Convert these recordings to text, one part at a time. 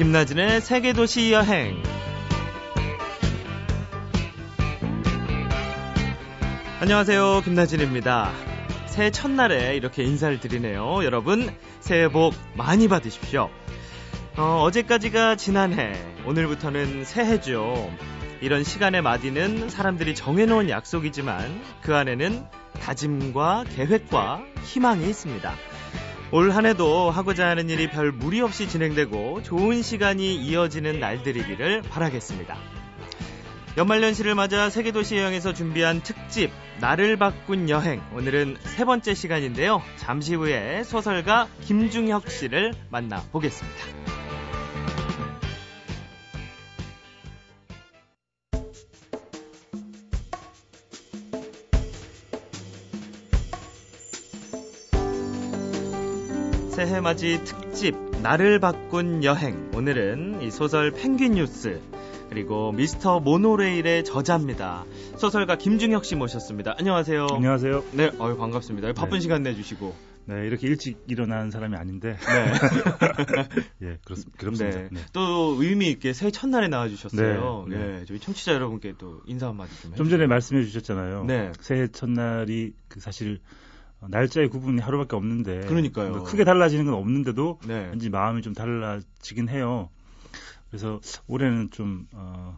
김나진의 세계도시 여행. 안녕하세요. 김나진입니다. 새해 첫날에 이렇게 인사를 드리네요. 여러분, 새해 복 많이 받으십시오. 어, 제까지가 지난해, 오늘부터는 새해죠. 이런 시간의 마디는 사람들이 정해놓은 약속이지만 그 안에는 다짐과 계획과 희망이 있습니다. 올 한해도 하고자 하는 일이 별 무리 없이 진행되고 좋은 시간이 이어지는 날들이기를 바라겠습니다. 연말연시를 맞아 세계도시 여행에서 준비한 특집 나를 바꾼 여행 오늘은 세 번째 시간인데요. 잠시 후에 소설가 김중혁 씨를 만나 보겠습니다. 새해 맞이 특집 나를 바꾼 여행 오늘은 이 소설 펭귄 뉴스 그리고 미스터 모노레일의 저자입니다. 소설가 김중혁 씨 모셨습니다. 안녕하세요. 안녕하세요. 네, 어유 반갑습니다. 바쁜 네. 시간 내주시고. 네, 이렇게 일찍 일어나는 사람이 아닌데. 네. 예, 그렇습, 그렇습니다. 네. 네. 또 의미 있게 새해 첫날에 나와주셨어요. 네, 네. 네. 저희 청취자 여러분께 또 인사 한마디 좀좀 해주세요. 전에 말씀해 주셨잖아요. 네. 새해 첫날이 그 사실 어, 날짜의 구분이 하루밖에 없는데. 그러니까요. 뭐 크게 달라지는 건 없는데도 네. 왠지 마음이 좀 달라지긴 해요. 그래서 올해는 좀 어,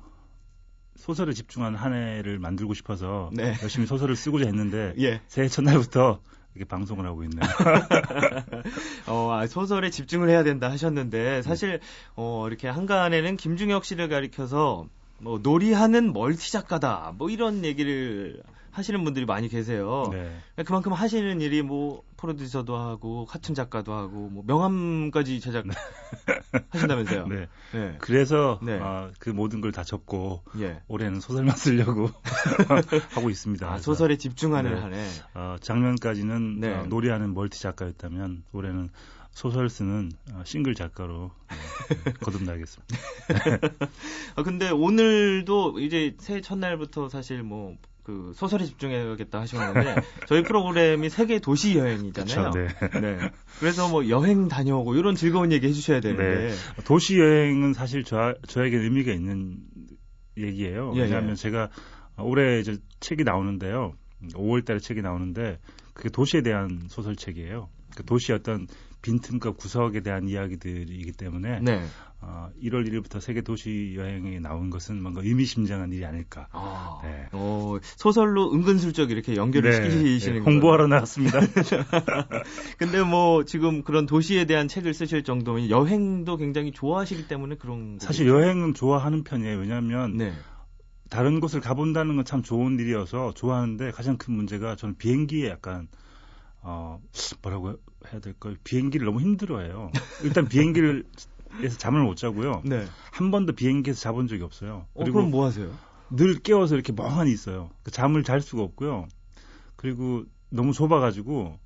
소설에 집중한 한 해를 만들고 싶어서 네. 열심히 소설을 쓰고자 했는데 예. 새해 첫날부터 이렇게 방송을 하고 있네요. 어, 아, 소설에 집중을 해야 된다 하셨는데 사실 어, 이렇게 한간에는 김중혁 씨를 가리켜서 뭐 놀이하는 멀티 작가다 뭐 이런 얘기를 하시는 분들이 많이 계세요. 네. 그만큼 하시는 일이 뭐 프로듀서도 하고 카툰 작가도 하고 뭐 명함까지 제작 하신다면서요. 네. 네. 그래서 네. 어, 그 모든 걸 다 접고 예. 올해는 소설만 쓰려고 하고 있습니다. 아, 소설에 집중하는 네. 한 해. 어, 작년까지는 네. 어, 놀이하는 멀티 작가였다면 올해는 소설 쓰는 어, 싱글 작가로 어, 거듭나겠습니다. 아, 근데 오늘도 이제 새해 첫날부터 사실 뭐, 그 소설에 집중해야겠다 하셨는데 저희 프로그램이 세계 도시 여행이잖아요. 그쵸, 네. 그래서 뭐 여행 다녀오고 이런 즐거운 얘기 해주셔야 되는데. 네. 도시 여행은 사실 저, 저에게 의미가 있는 얘기예요. 예, 왜냐하면 예. 제가 올해 이제 책이 나오는데요. 5월달에 책이 나오는데 그게 도시에 대한 소설책이에요. 그 도시의 어떤 빈틈과 구석에 대한 이야기들이기 때문에 네. 어, 1월 1일부터 세계 도시 여행에 나온 것은 뭔가 의미심장한 일이 아닐까. 아, 네. 어, 소설로 은근슬쩍 이렇게 연결을 시키시는 네. 홍보하러 나왔습니다. 근데 뭐 지금 그런 도시에 대한 책을 쓰실 정도면 여행도 굉장히 좋아하시기 때문에 그런 사실 여행은 좋아하는 편이에요. 왜냐하면 네. 다른 곳을 가본다는 건 참 좋은 일이어서 좋아하는데 가장 큰 문제가 저는 비행기에 약간 어 뭐라고 해야 될까요? 비행기를 너무 힘들어해요. 일단 비행기를 에서 잠을 못 자고요. 네. 한 번도 비행기에서 자본 적이 없어요. 어, 그리고 그럼 뭐 하세요? 늘 깨워서 이렇게 멍하니 있어요. 그 잠을 잘 수가 없고요. 그리고 너무 좁아가지고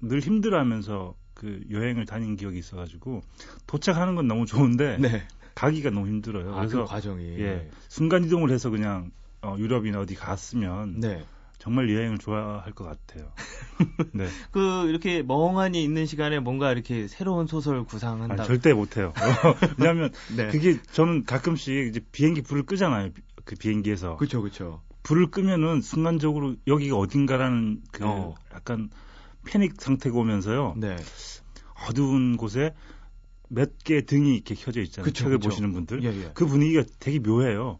늘 힘들어하면서 그 여행을 다닌 기억이 있어가지고 도착하는 건 너무 좋은데 네. 가기가 너무 힘들어요. 아, 그래서 그 과정이. 예 순간 이동을 해서 그냥 어, 유럽이나 어디 갔으면 네. 정말 여행을 좋아할 것 같아요. 네, 그 이렇게 멍하니 있는 시간에 뭔가 이렇게 새로운 소설 구상한다. 아니, 절대 못해요. 왜냐하면 네. 그게 저는 가끔씩 이제 비행기 불을 끄잖아요. 비- 그 비행기에서 그렇죠, 그렇죠. 불을 끄면은 순간적으로 여기가 어딘가라는 그 어. 약간 패닉 상태가 오면서요. 네. 어두운 곳에 몇 개 등이 이렇게 켜져 있잖아요. 그쵸, 책을 그쵸. 보시는 분들. 예, 예. 그 분위기가 되게 묘해요.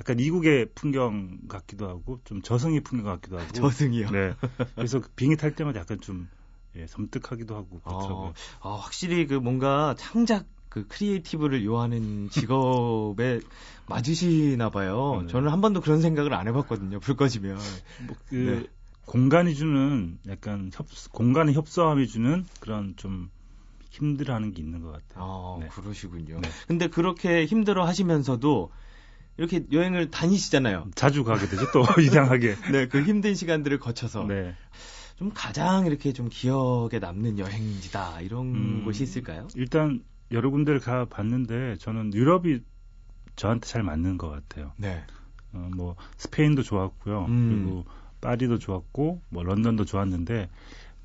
약간 이국의 풍경 같기도 하고 좀 저승의 풍경 같기도 하고. 저승이요. 네. 그래서 그 비행기 탈 때마다 약간 좀 예, 섬뜩하기도 하고 그렇더라고요. 아, 아, 확실히 그 뭔가 창작 그 creative를 요하는 직업에 맞으시나 봐요. 네. 저는 한 번도 그런 생각을 안 해봤거든요. 불 꺼지면. 뭐 그 네. 공간이 주는 약간 협 공간의 협소함이 주는 그런 좀 힘들어하는 게 있는 것 같아요. 아, 네. 그러시군요. 네. 근데 그렇게 힘들어 하시면서도 이렇게 여행을 다니시잖아요. 자주 가게 되죠. 또 이상하게. 네, 그 힘든 시간들을 거쳐서 네. 좀 가장 이렇게 좀 기억에 남는 여행지다 이런 음. 곳이 있을까요? 일단 여러 군데를 가 봤는데 저는 유럽이 저한테 잘 맞는 것 같아요. 네. 어, 뭐 스페인도 좋았고요. 음. 그리고 파리도 좋았고 뭐 런던도 좋았는데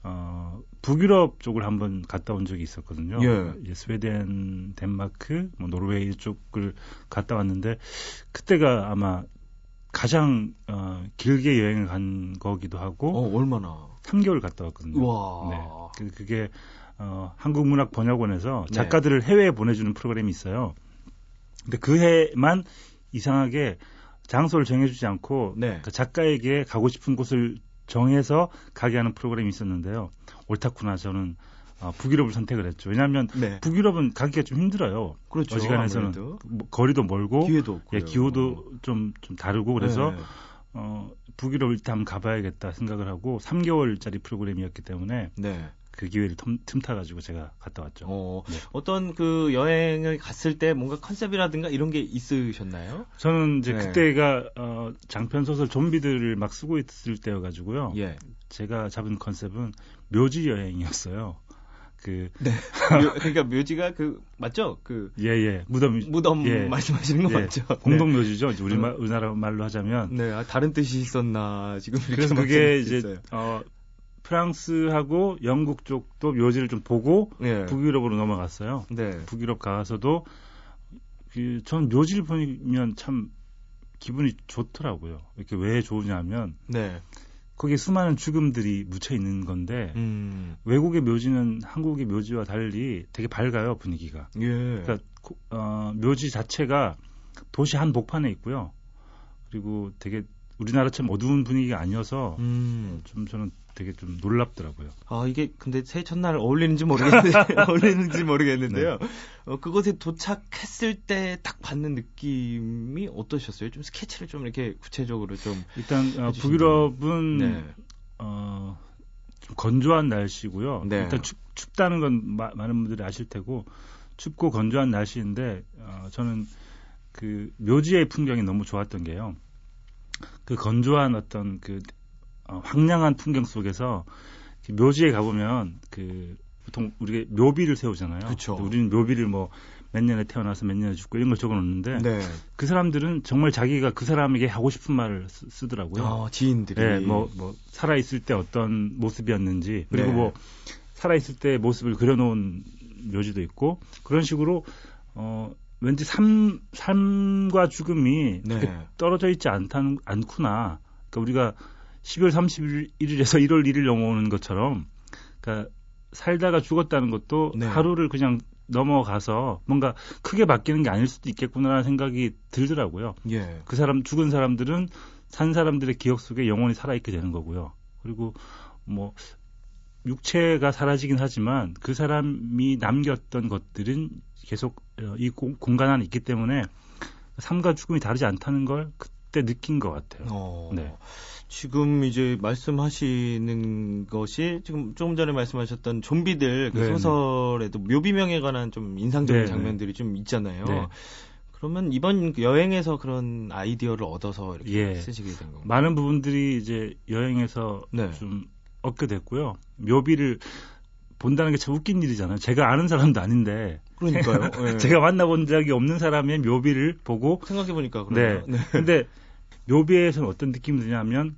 어, 북유럽 쪽을 한번 갔다 온 적이 있었거든요. 예. 이제 스웨덴, 덴마크, 뭐 노르웨이 쪽을 갔다 왔는데 그때가 아마 가장 어, 길게 여행을 간 거기도 하고 어, 얼마나? 3개월 갔다 왔거든요. 와. 네. 그, 그게 어, 한국문학 번역원에서 네. 작가들을 해외에 보내주는 프로그램이 있어요. 근데 그 해만 이상하게 장소를 정해주지 않고 네. 그 작가에게 가고 싶은 곳을 정해서 가게 하는 프로그램이 있었는데요. 옳다구나 저는 어, 북유럽을 선택을 했죠. 왜냐하면 네. 북유럽은 가기가 좀 힘들어요. 그렇죠. 어지간해서는. 뭐 거리도 멀고 기회도 없고. 예, 기후도 좀, 좀 다르고 그래서 네. 어, 북유럽 일단 가봐야겠다 생각을 하고 3개월짜리 프로그램이었기 때문에 네. 그 기회를 틈, 틈타 가지고 제가 갔다 왔죠. 어, 네. 어떤 그 여행을 갔을 때 뭔가 컨셉이라든가 이런 게 있으셨나요? 저는 이제 네. 그때가 어, 장편 소설 좀비들을 막 쓰고 있을 때여 가지고요. 예. 제가 잡은 컨셉은 묘지 여행이었어요. 그 묘- 그러니까 묘지가 그 맞죠? 그 예예 무덤 무덤 예. 말씀하시는 거 예, 맞죠? 공동 묘지죠. 우리 어. 말 우리나라 말로 하자면 네. 네, 아, 다른 뜻이 있었나 지금 그래서 그게 이제. 어, 프랑스하고 영국 쪽도 묘지를 좀 보고 네. 북유럽으로 넘어갔어요. 네. 북유럽 가서도 그, 전 묘지를 보면 참 기분이 좋더라고요. 이렇게 왜 좋으냐면 네. 거기에 수많은 죽음들이 묻혀 있는 건데 음. 외국의 묘지는 한국의 묘지와 달리 되게 밝아요 분위기가. 예. 그러니까 고- 어, 묘지 자체가 도시 한 복판에 있고요. 그리고 되게 우리나라처럼 어두운 분위기가 아니어서 음. 좀 저는 되게 좀 놀랍더라고요. 아, 이게 근데 새해 첫날 어울리는지 모르겠는데, 어울리는지 모르겠는데요. 네. 어, 그곳에 도착했을 때 딱 받는 느낌이 어떠셨어요? 좀 스케치를 좀 이렇게 구체적으로 좀. 일단 어. 북유럽은 네. 어, 좀 건조한 날씨고요. 네. 일단 춥, 춥다는 건 마- 많은 분들이 아실 테고 춥고 건조한 날씨인데 어, 저는 그 묘지의 풍경이 너무 좋았던 게요. 그 건조한 어떤 그 어, 황량한 풍경 속에서 그 묘지에 가보면 그 보통 우리가 묘비를 세우잖아요. 그쵸. 우리는 묘비를 뭐 몇 년에 태어나서 몇 년에 죽고 이런 걸 적어놓는데 네. 그 사람들은 정말 자기가 그 사람에게 하고 싶은 말을 쓰, 쓰더라고요. 아, 지인들이. 예, 뭐, 뭐, 살아 있을 때 어떤 모습이었는지, 그리고 네. 뭐, 살아 있을 때 모습을 그려놓은 묘지도 있고, 그런 식으로, 어, 왠지 삶, 삶과 죽음이 네. 떨어져 있지 않다는, 않구나. 그러니까 우리가 12월 31일에서 1월 1일 넘어오는 것처럼, 그러니까 살다가 죽었다는 것도 네. 하루를 그냥 넘어가서 뭔가 크게 바뀌는 게 아닐 수도 있겠구나라는 생각이 들더라고요. 예. 그 사람 죽은 사람들은 산 사람들의 기억 속에 영원히 살아 있게 되는 거고요. 그리고 뭐 육체가 사라지긴 하지만 그 사람이 남겼던 것들은 계속 어, 이 공, 공간 안에 있기 때문에 삶과 죽음이 다르지 않다는 걸 그 때 느낀 것 같아요. 어, 네. 지금 이제 말씀하시는 것이 지금 조금 전에 말씀하셨던 좀비들 그 네, 소설에도 묘비명에 관한 좀 인상적인 네, 네. 장면들이 좀 있잖아요. 네. 그러면 이번 여행에서 그런 아이디어를 얻어서 이렇게 예. 쓰시게 된 건가요? 많은 부분들이 이제 여행에서 네. 좀 얻게 됐고요. 묘비를 본다는 게 참 웃긴 일이잖아요. 제가 아는 사람도 아닌데 그러니까요. 예. 제가 만나본 적이 없는 사람의 묘비를 보고 생각해 보니까 네. 그러네요. 네. 근데 묘비에서는 어떤 느낌이 드냐면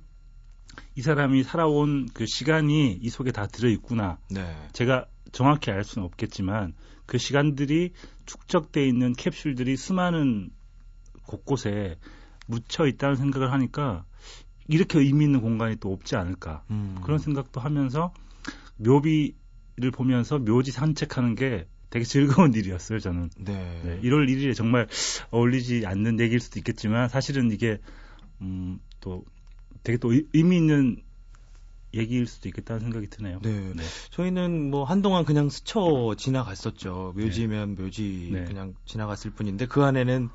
이 사람이 살아온 그 시간이 이 속에 다 들어 있구나. 네. 제가 정확히 알 수는 없겠지만 그 시간들이 축적돼 있는 캡슐들이 수많은 곳곳에 묻혀 있다는 생각을 하니까 이렇게 의미 있는 공간이 또 없지 않을까. 음. 그런 생각도 하면서 묘비를 보면서 묘지 산책하는 게 되게 즐거운 일이었어요, 저는. 네. 네, 1월 1일에 정말 어울리지 않는 얘기일 수도 있겠지만 사실은 이게 음, 또 되게 또 의- 의미 있는 얘기일 수도 있겠다는 생각이 드네요. 네. 네. 저희는 뭐 한동안 그냥 스쳐 지나갔었죠. 묘지면 묘지 네. 그냥 지나갔을 뿐인데 그 안에는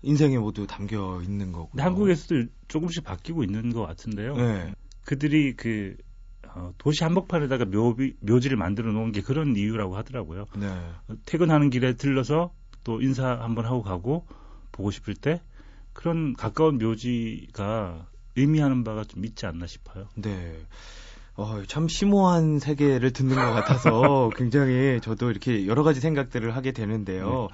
인생이 모두 담겨 있는 거고. 한국에서도 조금씩 바뀌고 있는 것 같은데요. 네. 그들이 그 어, 도시 한복판에다가 묘비, 묘지를 만들어 놓은 게 그런 이유라고 하더라고요. 네. 퇴근하는 길에 들러서 또 인사 한번 하고 가고 보고 싶을 때 그런 가까운 묘지가 의미하는 바가 좀 있지 않나 싶어요. 네. 어, 참 심오한 세계를 듣는 것 같아서 굉장히 저도 이렇게 여러 가지 생각들을 하게 되는데요.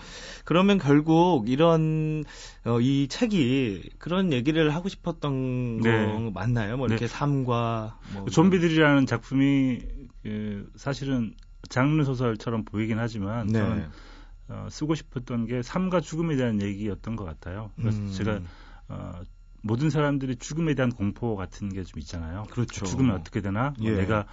그러면 결국 이런 어, 이 책이 그런 얘기를 하고 싶었던 네. 거 맞나요? 뭐 이렇게 네. 삶과 뭐그 좀비들이라는 작품이 그 사실은 장르 소설처럼 보이긴 하지만 네. 저는 어, 쓰고 싶었던 게 삶과 죽음에 대한 얘기였던 것 같아요. 그래서 음. 제가 어, 모든 사람들이 죽음에 대한 공포 같은 게 좀 있잖아요. 그렇죠. 죽으면 어떻게 되나? 뭐 예. 내가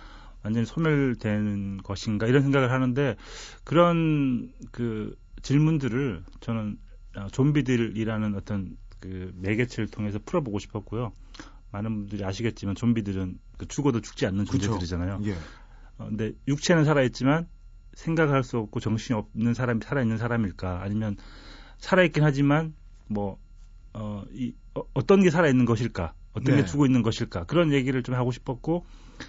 완전히 소멸되는 것인가 이런 생각을 하는데 그런 그 질문들을 저는 어, 좀비들이라는 어떤 그 매개체를 통해서 풀어보고 싶었고요. 많은 분들이 아시겠지만 좀비들은 그 죽어도 죽지 않는 그렇죠. 존재들이잖아요. 예. 어, 근데 육체는 살아있지만 생각할 수 없고 정신이 없는 사람이 살아있는 사람일까? 아니면 살아있긴 하지만 뭐 어, 이, 어, 떤 게 살아있는 것일까? 어떤 네. 게 죽어 있는 것일까? 그런 얘기를 좀 하고 싶었고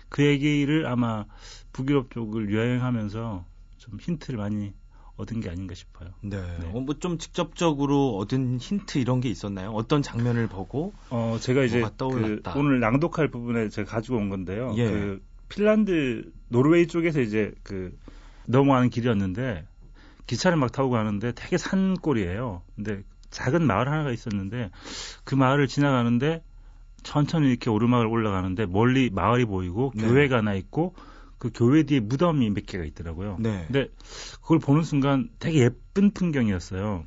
그 얘기를 아마 북유럽 쪽을 여행하면서 좀 힌트를 많이 얻은 게 아닌가 싶어요. 네. 네. 어, 뭐좀 직접적으로 얻은 힌트 이런 게 있었나요? 어떤 장면을 보고? 어, 제가 이제. 그 오늘 낭독할 부분에 제가 가지고 온 건데요. 예. 그 핀란드 노르웨이 쪽에서 이제 그 넘어가는 길이었는데 기차를 막 타고 가는데 되게 산골이에요. 근데 작은 마을 하나가 있었는데 그 마을을 지나가는데 천천히 이렇게 오르막을 올라가는데 멀리 마을이 보이고 네. 교회가 하나 있고 그 교회 뒤에 무덤이 몇 개가 있더라고요. 네. 근데 그걸 보는 순간 되게 예쁜 풍경이었어요.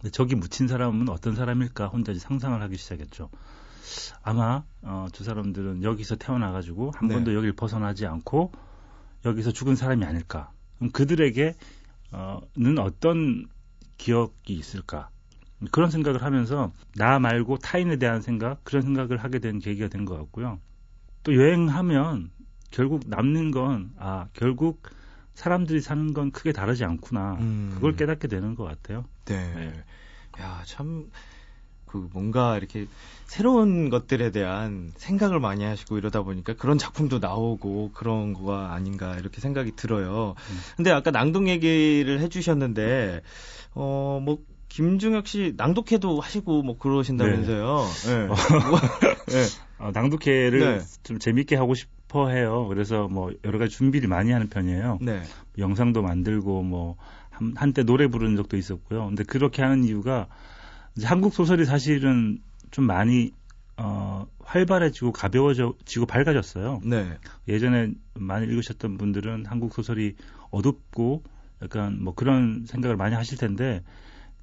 근데 저기 묻힌 사람은 어떤 사람일까 혼자 상상을 하기 시작했죠. 아마 어, 저 사람들은 여기서 태어나가지고 한 네. 번도 여기를 벗어나지 않고 여기서 죽은 사람이 아닐까. 그럼 그들에게는 어떤 기억이 있을까? 그런 생각을 하면서 나 말고 타인에 대한 생각 그런 생각을 하게 된 계기가 된 것 같고요. 또 여행하면 결국 남는 건 아 결국 사람들이 사는 건 크게 다르지 않구나. 음. 그걸 깨닫게 되는 것 같아요. 네. 네. 야, 참, 그 뭔가 이렇게 새로운 것들에 대한 생각을 많이 하시고 이러다 보니까 그런 작품도 나오고 그런 거가 아닌가 이렇게 생각이 들어요. 음. 근데 아까 낭독 얘기를 해주셨는데, 어, 뭐, 김중혁 씨 낭독회도 하시고 뭐 그러신다면서요. 네. 뭐, 네. 어, 낭독회를 네. 좀 재밌게 하고 싶어 해요. 그래서 뭐 여러 가지 준비를 많이 하는 편이에요. 네. 영상도 만들고 뭐 한, 한때 노래 부르는 적도 있었고요. 근데 그렇게 하는 이유가 이제 한국 소설이 사실은 좀 많이 어, 활발해지고 가벼워지고 밝아졌어요. 네. 예전에 많이 읽으셨던 분들은 한국 소설이 어둡고 약간 뭐 그런 생각을 많이 하실 텐데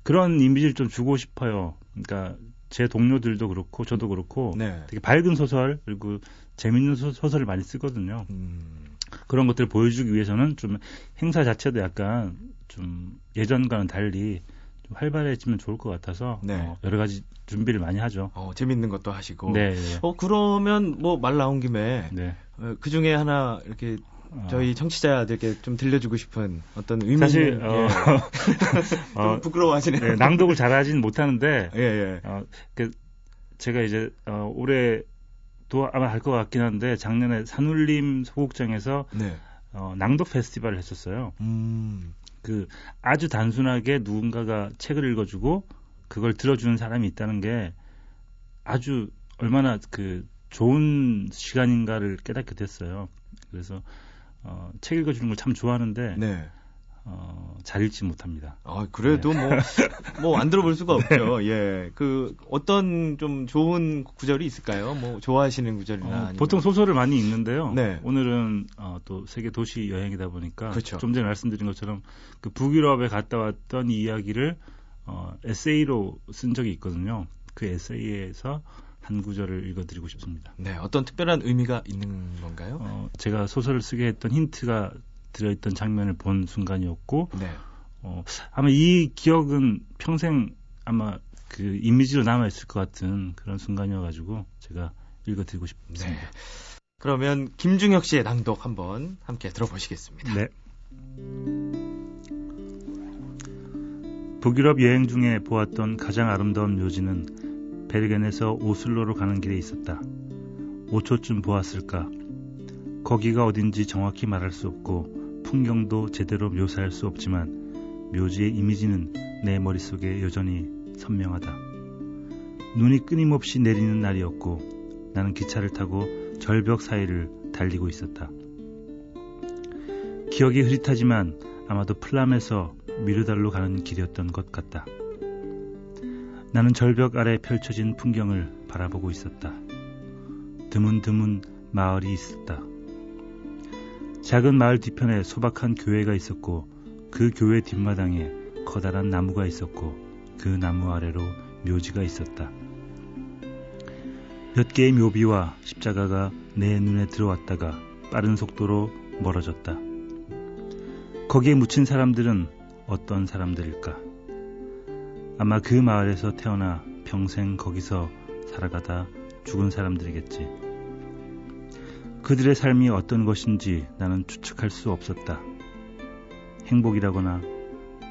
그런 이미지를 좀 주고 싶어요. 그러니까 제 동료들도 그렇고 저도 그렇고 네. 되게 밝은 소설 그리고 재밌는 소, 설을 많이 쓰거든요. 음, 그런 것들을 보여주기 위해서는 좀 행사 자체도 약간 좀 예전과는 달리 좀 활발해지면 좋을 것 같아서 네. 어, 여러 가지 준비를 많이 하죠. 어, 재밌는 것도 하시고. 네, 네. 어, 그러면 뭐 말 나온 김에 네. 어, 그 중에 하나 이렇게 어, 저희 청취자들께 좀 들려주고 싶은 어떤 의미 사실 어, 예. 좀 어, 부끄러워하시네요. 네, 낭독을 잘하진 못하는데 예, 예. 어, 그 제가 이제 어, 올해 또 아마 할 것 같긴 한데 작년에 산울림 소극장에서 네. 어, 낭독 페스티벌을 했었어요. 음. 그 아주 단순하게 누군가가 책을 읽어주고 그걸 들어주는 사람이 있다는 게 아주 얼마나 그 좋은 시간인가를 깨닫게 됐어요. 그래서 어, 책 읽어주는 걸 참 좋아하는데 네. 어, 잘 읽지 못합니다. 아, 그래도 뭐, 뭐, 안 들어볼 수가 없죠. 예. 그, 어떤 좀 좋은 구절이 있을까요? 뭐, 좋아하시는 구절이나. 어, 아니면- 보통 소설을 많이 읽는데요. 네. 오늘은 어, 또 세계 도시 여행이다 보니까 그렇죠. 좀 전에 말씀드린 것처럼 그 북유럽에 갔다 왔던 이야기를 어, 에세이로 쓴 적이 있거든요. 그 에세이에서 한 구절을 읽어드리고 싶습니다. 네. 어떤 특별한 의미가 있는 건가요? 어, 제가 소설을 쓰게 했던 힌트가 들어있던 장면을 본 순간이었고 네. 어, 아마 이 기억은 평생 아마 그 이미지로 남아 있을 것 같은 그런 순간이어가지고 제가 읽어드리고 싶습니다. 네. 그러면 김중혁 씨의 낭독 한번 함께 들어보시겠습니다. 네. 북유럽 여행 중에 보았던 가장 아름다운 묘지는 베르겐에서 오슬로로 가는 길에 있었다. 5초쯤 보았을까. 거기가 어딘지 정확히 말할 수 없고 풍경도 제대로 묘사할 수 없지만 묘지의 이미지는 내 머릿속에 여전히 선명하다. 눈이 끊임없이 내리는 날이었고 나는 기차를 타고 절벽 사이를 달리고 있었다. 기억이 흐릿하지만 아마도 플람에서 미르달로 가는 길이었던 것 같다. 나는 절벽 아래 펼쳐진 풍경을 바라보고 있었다. 드문드문 마을이 있었다. 작은 마을 뒤편에 소박한 교회가 있었고 그 교회 뒷마당에 커다란 나무가 있었고 그 나무 아래로 묘지가 있었다. 몇 개의 묘비와 십자가가 내 눈에 들어왔다가 빠른 속도로 멀어졌다. 거기에 묻힌 사람들은 어떤 사람들일까? 아마 그 마을에서 태어나 평생 거기서 살아가다 죽은 사람들이겠지. 그들의 삶이 어떤 것인지 나는 추측할 수 없었다. 행복이라거나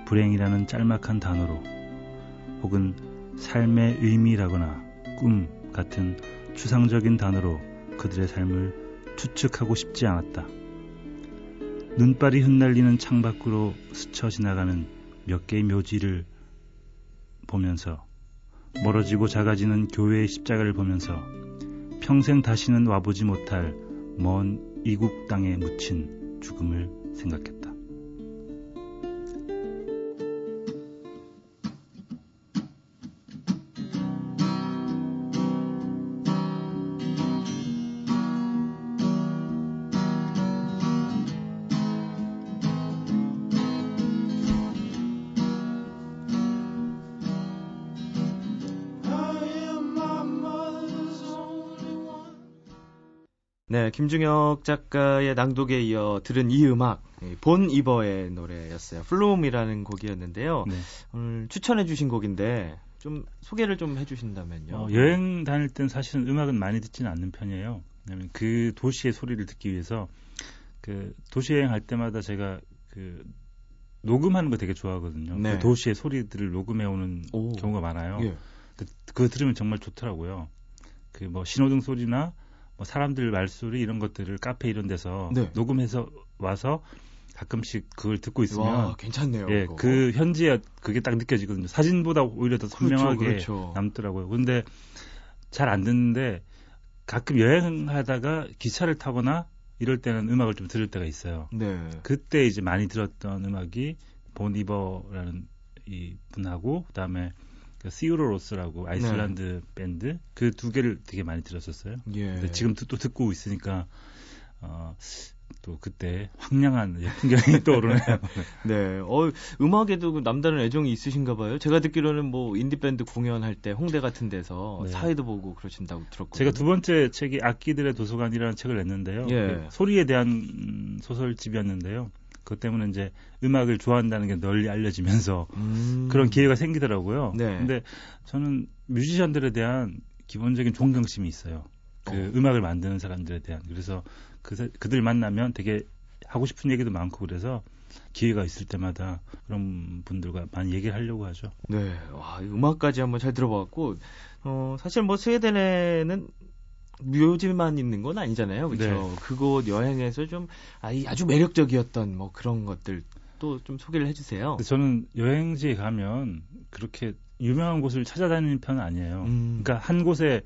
불행이라는 짤막한 단어로 혹은 삶의 의미라거나 꿈 같은 추상적인 단어로 그들의 삶을 추측하고 싶지 않았다. 눈발이 흩날리는 창밖으로 스쳐 지나가는 몇 개의 묘지를 보면서 멀어지고 작아지는 교회의 십자가를 보면서 평생 다시는 와보지 못할 먼 이국 땅에 묻힌 죽음을 생각했다. 네, 김중혁 작가의 낭독에 이어 들은 이 음악 본 이버의 노래였어요. 플룸이라는 곡이었는데요. 네. 오늘 추천해 주신 곡인데 좀 소개를 좀 해주신다면요. 어, 여행 다닐 땐 사실은 음악은 많이 듣지는 않는 편이에요. 왜냐면 그 도시의 소리를 듣기 위해서 그 도시 여행 할 때마다 제가 그 녹음하는 거 되게 좋아하거든요. 그 네. 그 도시의 소리들을 녹음해 오는 경우가 많아요. 예. 그거 들으면 정말 좋더라고요. 그 뭐 신호등 소리나 뭐 사람들 말소리 이런 것들을 카페 이런 데서 네. 녹음해서 와서 가끔씩 그걸 듣고 있으면 와, 괜찮네요. 예, 그거. 그 현지에 그게 딱 느껴지거든요. 사진보다 오히려 더 그렇죠, 선명하게 그렇죠, 그렇죠. 남더라고요. 근데 잘 안 듣는데 가끔 여행하다가 기차를 타거나 이럴 때는 음악을 좀 들을 때가 있어요. 네. 그때 이제 많이 들었던 음악이 보니버라는 이 분하고 그다음에 그 시우로로스라고 아이슬란드 네. 밴드 그 두 개를 되게 많이 들었었어요. 예. 지금 또 듣고 있으니까 어, 또 그때 황량한 풍경이 떠오르네요. 네. 어, 음악에도 그 남다른 애정이 있으신가 봐요. 제가 듣기로는 뭐 인디밴드 공연할 때 홍대 같은 데서 네. 사회도 보고 그러신다고 들었거든요. 제가 두 번째 책이 악기들의 도서관이라는 책을 냈는데요. 예. 그 소리에 대한 소설집이었는데요. 그것 때문에 이제 음악을 좋아한다는 게 널리 알려지면서 음. 그런 기회가 생기더라고요. 네. 근데 저는 뮤지션들에 대한 기본적인 존경심이 있어요. 그 어. 음악을 만드는 사람들에 대한. 그래서 그, 그들 만나면 되게 하고 싶은 얘기도 많고 그래서 기회가 있을 때마다 그런 분들과 많이 얘기를 하려고 하죠. 네. 와, 음악까지 한번 잘 들어봤고, 어, 사실 뭐 스웨덴에는 묘지만 있는 건 아니잖아요. 그렇죠. 네. 그곳 여행에서 좀 아주 매력적이었던 뭐 그런 것들 또 좀 소개를 해 주세요. 저는 여행지에 가면 그렇게 유명한 곳을 찾아다니는 편은 아니에요. 음. 그러니까 한 곳에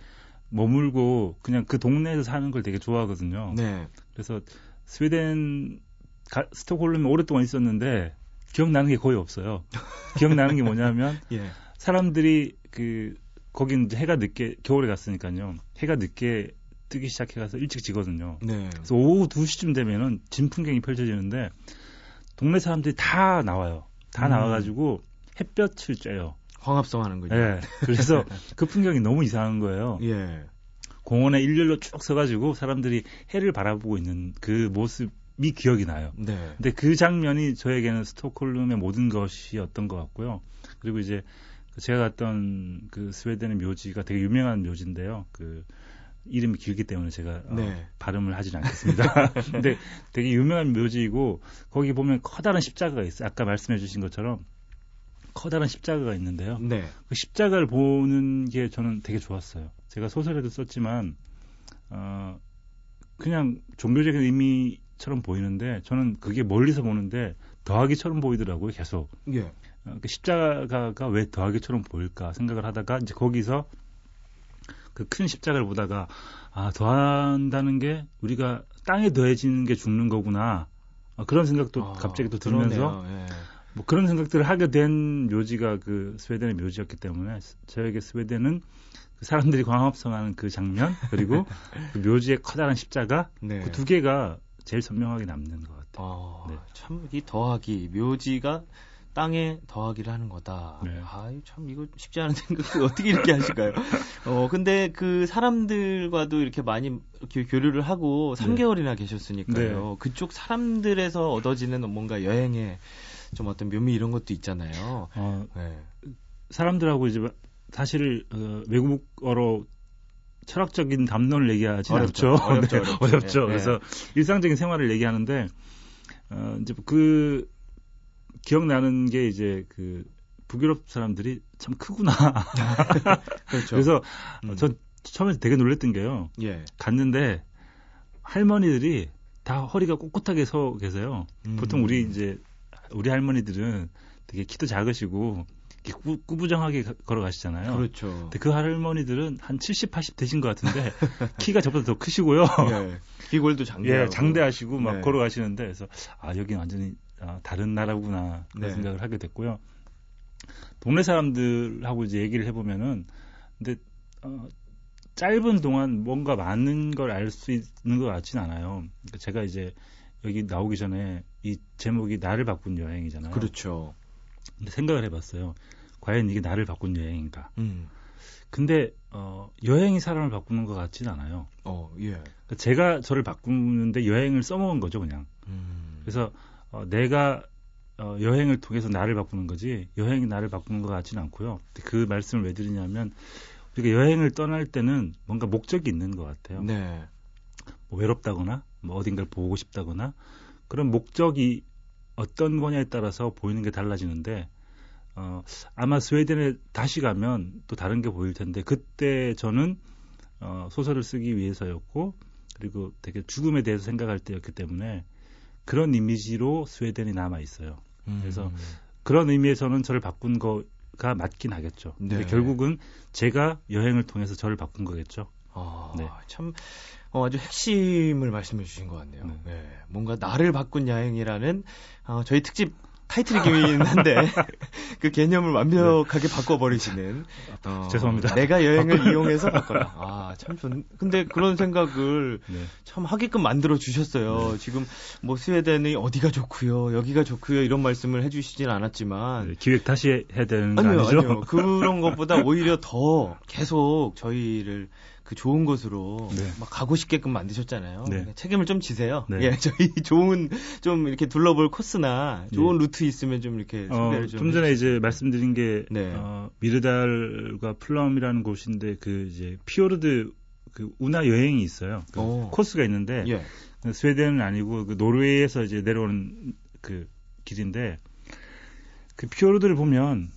머물고 그냥 그 동네에서 사는 걸 되게 좋아하거든요. 네. 그래서 스웨덴 가, 스톡홀름에 오랫동안 있었는데 기억나는 게 거의 없어요. 기억나는 게 뭐냐면 예. 사람들이 그 거긴 해가 늦게 겨울에 갔으니까요. 해가 늦게 뜨기 시작해가서 일찍 지거든요. 네. 그래서 오후 2시쯤 되면은 진 풍경이 펼쳐지는데 동네 사람들이 다 나와요. 다 음. 나와가지고 햇볕을 쬐요. 광합성 하는군요. 네. 그래서 그 풍경이 너무 이상한 거예요. 예. 공원에 일렬로 쭉 서가지고 사람들이 해를 바라보고 있는 그 모습이 기억이 나요. 네. 근데 그 장면이 저에게는 스톡홀름의 모든 것이었던 것 같고요. 그리고 이제 제가 갔던 그 스웨덴의 묘지가 되게 유명한 묘지인데요. 그 이름이 길기 때문에 제가 어, 네. 어, 발음을 하진 않겠습니다. 근데 되게 유명한 묘지이고 거기 보면 커다란 십자가가 있어요. 아까 말씀해 주신 것처럼 커다란 십자가가 있는데요. 네. 그 십자가를 보는 게 저는 되게 좋았어요. 제가 소설에도 썼지만 어 그냥 종교적인 의미처럼 보이는데 저는 그게 멀리서 보는데 더하기처럼 보이더라고요. 계속. 예. 어, 그 십자가가 왜 더하기처럼 보일까 생각을 하다가 이제 거기서 그 큰 십자가를 보다가 아 더한다는 게 우리가 땅에 더해지는 게 죽는 거구나 아, 그런 생각도 아, 갑자기 또 들면서 예. 뭐 그런 생각들을 하게 된 묘지가 그 스웨덴의 묘지였기 때문에 저에게 스웨덴은 그 사람들이 광합성하는 그 장면 그리고 그 묘지의 커다란 십자가 네. 그두 개가 제일 선명하게 남는 것 같아요. 어, 네. 참이 더하기 묘지가 땅에 더하기를 하는 거다. 네. 아, 참 이거 쉽지 않은 생각을 어떻게 이렇게 하실까요? 어, 근데 그 사람들과도 이렇게 많이 이렇게 교류를 하고 3개월이나 계셨으니까요. 네. 그쪽 사람들에서 얻어지는 뭔가 여행의 좀 어떤 묘미 이런 것도 있잖아요. 어, 네. 사람들하고 이제 사실 어, 외국어로 철학적인 담론을 얘기하지 어렵죠. 않죠. 어렵죠. 네, 어렵죠. 어렵죠. 네. 그래서 일상적인 생활을 얘기하는데 어, 이제 그 기억나는 게 이제 그 북유럽 사람들이 참 크구나. 그렇죠. 그래서 음. 전 처음에 되게 놀랬던 게요. 예. 갔는데 할머니들이 다 허리가 꼿꼿하게 서 계세요. 음. 보통 우리 이제 우리 할머니들은 되게 키도 작으시고 이렇게 꾸, 꾸부정하게 가- 걸어가시잖아요. 그렇죠. 근데 그 할머니들은 한 70, 80 되신 것 같은데 키가 저보다 더 크시고요. 예. 귀골도 장대. 예, 장대하시고 막 네. 걸어가시는데 그래서 아 여기 완전히 아, 다른 나라구나 그런 네. 생각을 하게 됐고요. 동네 사람들하고 이제 얘기를 해보면은 근데 어, 짧은 동안 뭔가 많은 걸 알 수 있는 것 같진 않아요. 그러니까 제가 이제 여기 나오기 전에 이 제목이 나를 바꾼 여행이잖아요. 그렇죠. 근데 생각을 해봤어요. 과연 이게 나를 바꾼 여행인가? 음. 근데 어, 여행이 사람을 바꾸는 것 같진 않아요. 어, 예. 그러니까 제가 저를 바꾸는데 여행을 써먹은 거죠, 그냥. 음. 그래서 어, 내가 어, 여행을 통해서 나를 바꾸는 거지 여행이 나를 바꾸는 것 같지는 않고요. 그 말씀을 왜 드리냐면 우리가 여행을 떠날 때는 뭔가 목적이 있는 것 같아요. 네. 뭐 외롭다거나 뭐 어딘가를 보고 싶다거나 그런 목적이 어떤 거냐에 따라서 보이는 게 달라지는데 어, 아마 스웨덴에 다시 가면 또 다른 게 보일 텐데 그때 저는 어, 소설을 쓰기 위해서였고 그리고 되게 죽음에 대해서 생각할 때였기 때문에 그런 이미지로 스웨덴이 남아 있어요. 그래서 음. 그런 의미에서는 저를 바꾼 거가 맞긴 하겠죠. 근데 네. 결국은 제가 여행을 통해서 저를 바꾼 거겠죠. 아, 네. 참 어, 아주 핵심을 말씀해 주신 것 같네요. 네. 네. 뭔가 나를 바꾼 여행이라는 어, 저희 특집 타이틀이긴 한데 그 개념을 완벽하게 바꿔버리시는 어, 죄송합니다. 내가 여행을 이용해서 바꿔라. 아, 참 좋. 근데 그런 생각을 네. 참 하게끔 만들어 주셨어요. 지금 뭐 스웨덴이 어디가 좋고요, 여기가 좋고요 이런 말씀을 해주시진 않았지만 네, 기획 다시 해야 되는 거 아니요, 아니죠? 아니요. 그런 것보다 오히려 더 계속 저희를 그 좋은 곳으로 네. 막 가고 싶게끔 만드셨잖아요. 네. 그러니까 책임을 좀 지세요. 네. 예, 저희 좋은 좀 이렇게 둘러볼 코스나 좋은 예. 루트 있으면 좀 이렇게 어, 소개를 좀. 좀 전에 이제 말씀드린 게 네. 어, 미르달과 플럼이라는 곳인데 그 이제 피오르드 그 운하 여행이 있어요. 그 오. 코스가 있는데 예. 그 스웨덴은 아니고 그 노르웨이에서 이제 내려오는 그 길인데 그 피오르드를 보면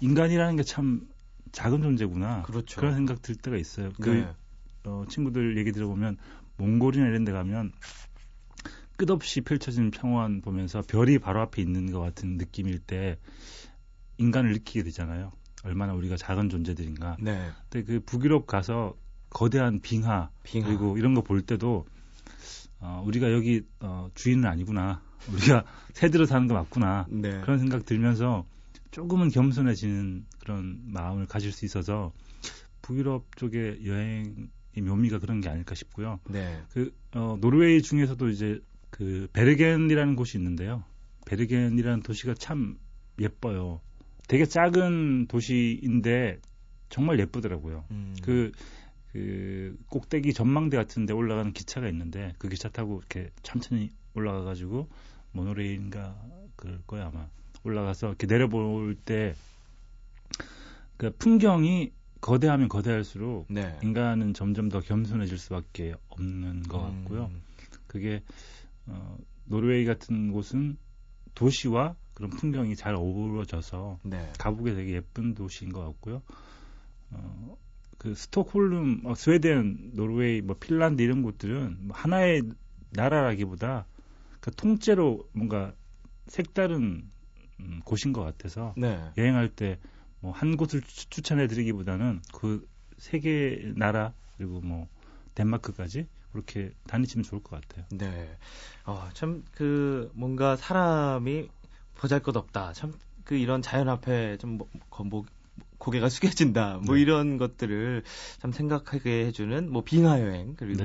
인간이라는 게 참 작은 존재구나 그렇죠. 런 생각 들 때가 있어요. 그 네. 어, 친구들 얘기 들어보면 몽골이나 이런 데 가면 끝없이 펼쳐진 평원 보면서 별이 바로 앞에 있는 것 같은 느낌일 때 인간을 느끼게 되잖아요. 얼마나 우리가 작은 존재들인가. 네. 근데 그 북유럽 가서 거대한 빙하, 빙하. 그리고 이런 거 볼 때도 어, 우리가 여기 어, 주인은 아니구나. 우리가 새들어 사는 거 맞구나. 네. 그런 생각 들면서 조금은 겸손해지는 그런 마음을 가질 수 있어서 북유럽 쪽의 여행의 묘미가 그런 게 아닐까 싶고요. 네. 그 어, 노르웨이 중에서도 이제 그 베르겐이라는 곳이 있는데요. 베르겐이라는 도시가 참 예뻐요. 되게 작은 도시인데 정말 예쁘더라고요. 음. 그, 그 꼭대기 전망대 같은 데 올라가는 기차가 있는데 그 기차 타고 이렇게 천천히 올라가가지고 모노레일인가 그럴 거야 아마 올라가서 이렇게 내려볼 때 그 풍경이 거대하면 거대할수록 네. 인간은 점점 더 겸손해질 수밖에 없는 것 같고요. 음. 그게 어, 노르웨이 같은 곳은 도시와 그런 풍경이 잘 어우러져서 네. 가보기 되게 예쁜 도시인 것 같고요. 어, 그 스톡홀름, 어, 스웨덴, 노르웨이, 뭐 핀란드 이런 곳들은 뭐 하나의 나라라기보다 그 통째로 뭔가 색다른 음, 곳인 것 같아서 네. 여행할 때 뭐 한 곳을 추- 추천해드리기보다는 그 세 개 나라 그리고 뭐 덴마크까지 그렇게 다니시면 좋을 것 같아요. 네. 어, 참, 그, 뭔가 사람이 보잘 것 없다. 참, 그 이런 자연 앞에 좀, 뭐, 거- 뭐, 고개가 숙여진다. 뭐 네. 이런 것들을 참 생각하게 해주는 뭐 빙하 여행, 그리고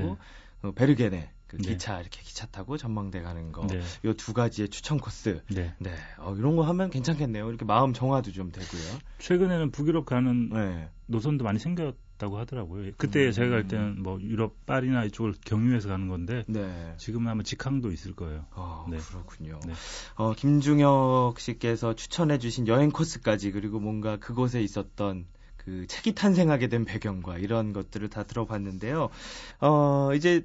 네. 어, 베르게네. 그 네. 기차 이렇게 기차 타고 전망대 가는 거. 네. 요두 가지의 추천 코스. 네. 네. 어, 이런 거 하면 괜찮겠네요. 이렇게 마음 정화도 좀 되고요. 최근에는 북유럽 가는 네. 노선도 많이 생겼 다고 하더라고요. 그때 음. 제가 갈 때는 뭐 유럽 파리나 이쪽을 경유해서 가는 건데 네. 지금은 아마 직항도 있을 거예요. 아, 네. 그렇군요. 네. 어, 김중혁 씨께서 추천해주신 여행 코스까지 그리고 뭔가 그곳에 있었던 그 책이 탄생하게 된 배경과 이런 것들을 다 들어봤는데요. 어, 이제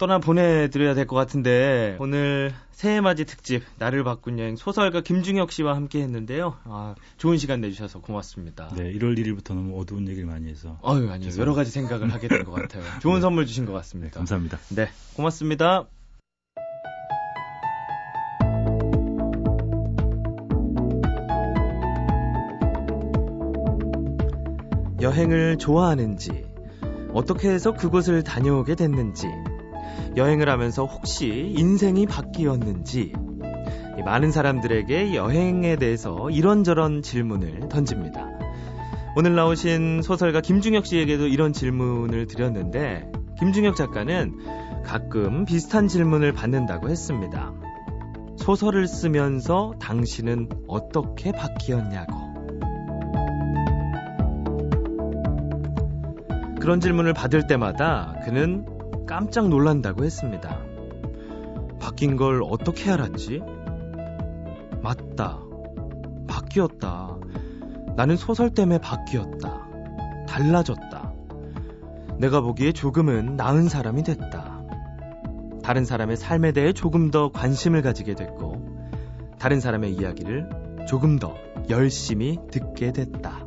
떠나 보내드려야 될 것 같은데 오늘 새해맞이 특집 나를 바꾼 여행 소설가 김중혁 씨와 함께 했는데요. 아, 좋은 시간 내주셔서 고맙습니다. 네, 1월 1일부터 너무 어두운 얘기를 많이 해서 어유 아니요. 여러 가지 생각을 하게 된 것 같아요. 좋은 네. 선물 주신 것 네, 같습니다. 감사합니다. 네, 고맙습니다. 여행을 좋아하는지, 어떻게 해서 그곳을 다녀오게 됐는지, 여행을 하면서 혹시 인생이 바뀌었는지, 이 많은 사람들에게 여행에 대해서 이런저런 질문을 던집니다. 오늘 나오신 소설가 김중혁 씨에게도 이런 질문을 드렸는데, 김중혁 작가는 가끔 비슷한 질문을 받는다고 했습니다. 소설을 쓰면서 당신은 어떻게 바뀌었냐고. 그런 질문을 받을 때마다 그는 깜짝 놀란다고 했습니다. 바뀐 걸 어떻게 알았지? 맞다. 바뀌었다. 나는 소설 때문에 바뀌었다. 달라졌다. 내가 보기에 조금은 나은 사람이 됐다. 다른 사람의 삶에 대해 조금 더 관심을 가지게 됐고, 다른 사람의 이야기를 조금 더 열심히 듣게 됐다.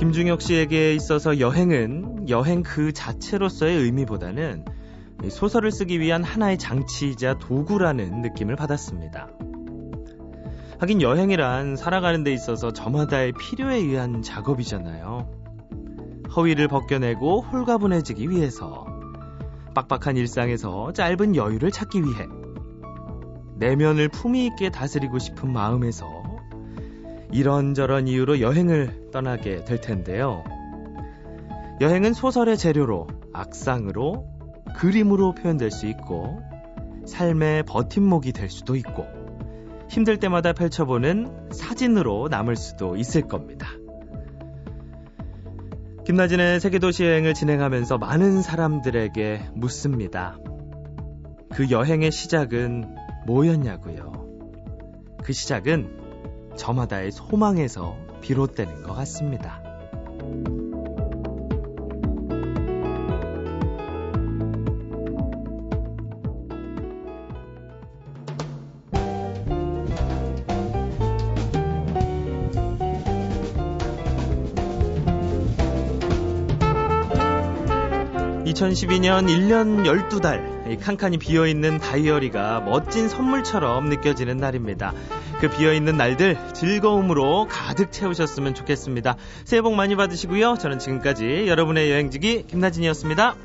김중혁 씨에게 있어서 여행은 여행 그 자체로서의 의미보다는 소설을 쓰기 위한 하나의 장치이자 도구라는 느낌을 받았습니다. 하긴 여행이란 살아가는 데 있어서 저마다의 필요에 의한 작업이잖아요. 허위를 벗겨내고 홀가분해지기 위해서, 빡빡한 일상에서 짧은 여유를 찾기 위해, 내면을 품위 있게 다스리고 싶은 마음에서 이런저런 이유로 여행을 떠나게 될 텐데요. 여행은 소설의 재료로, 악상으로, 그림으로 표현될 수 있고, 삶의 버팀목이 될 수도 있고, 힘들 때마다 펼쳐보는 사진으로 남을 수도 있을 겁니다. 김나진의 세계도시 여행을 진행하면서 많은 사람들에게 묻습니다. 그 여행의 시작은 뭐였냐고요? 그 시작은 저마다의 소망에서 비롯되는 것 같습니다. (2012년) 1년 12달 이 칸칸이 비어있는 다이어리가 멋진 선물처럼 느껴지는 날입니다. 그 비어있는 날들 즐거움으로 가득 채우셨으면 좋겠습니다. 새해 복 많이 받으시고요. 저는 지금까지 여러분의 여행지기 김나진이었습니다.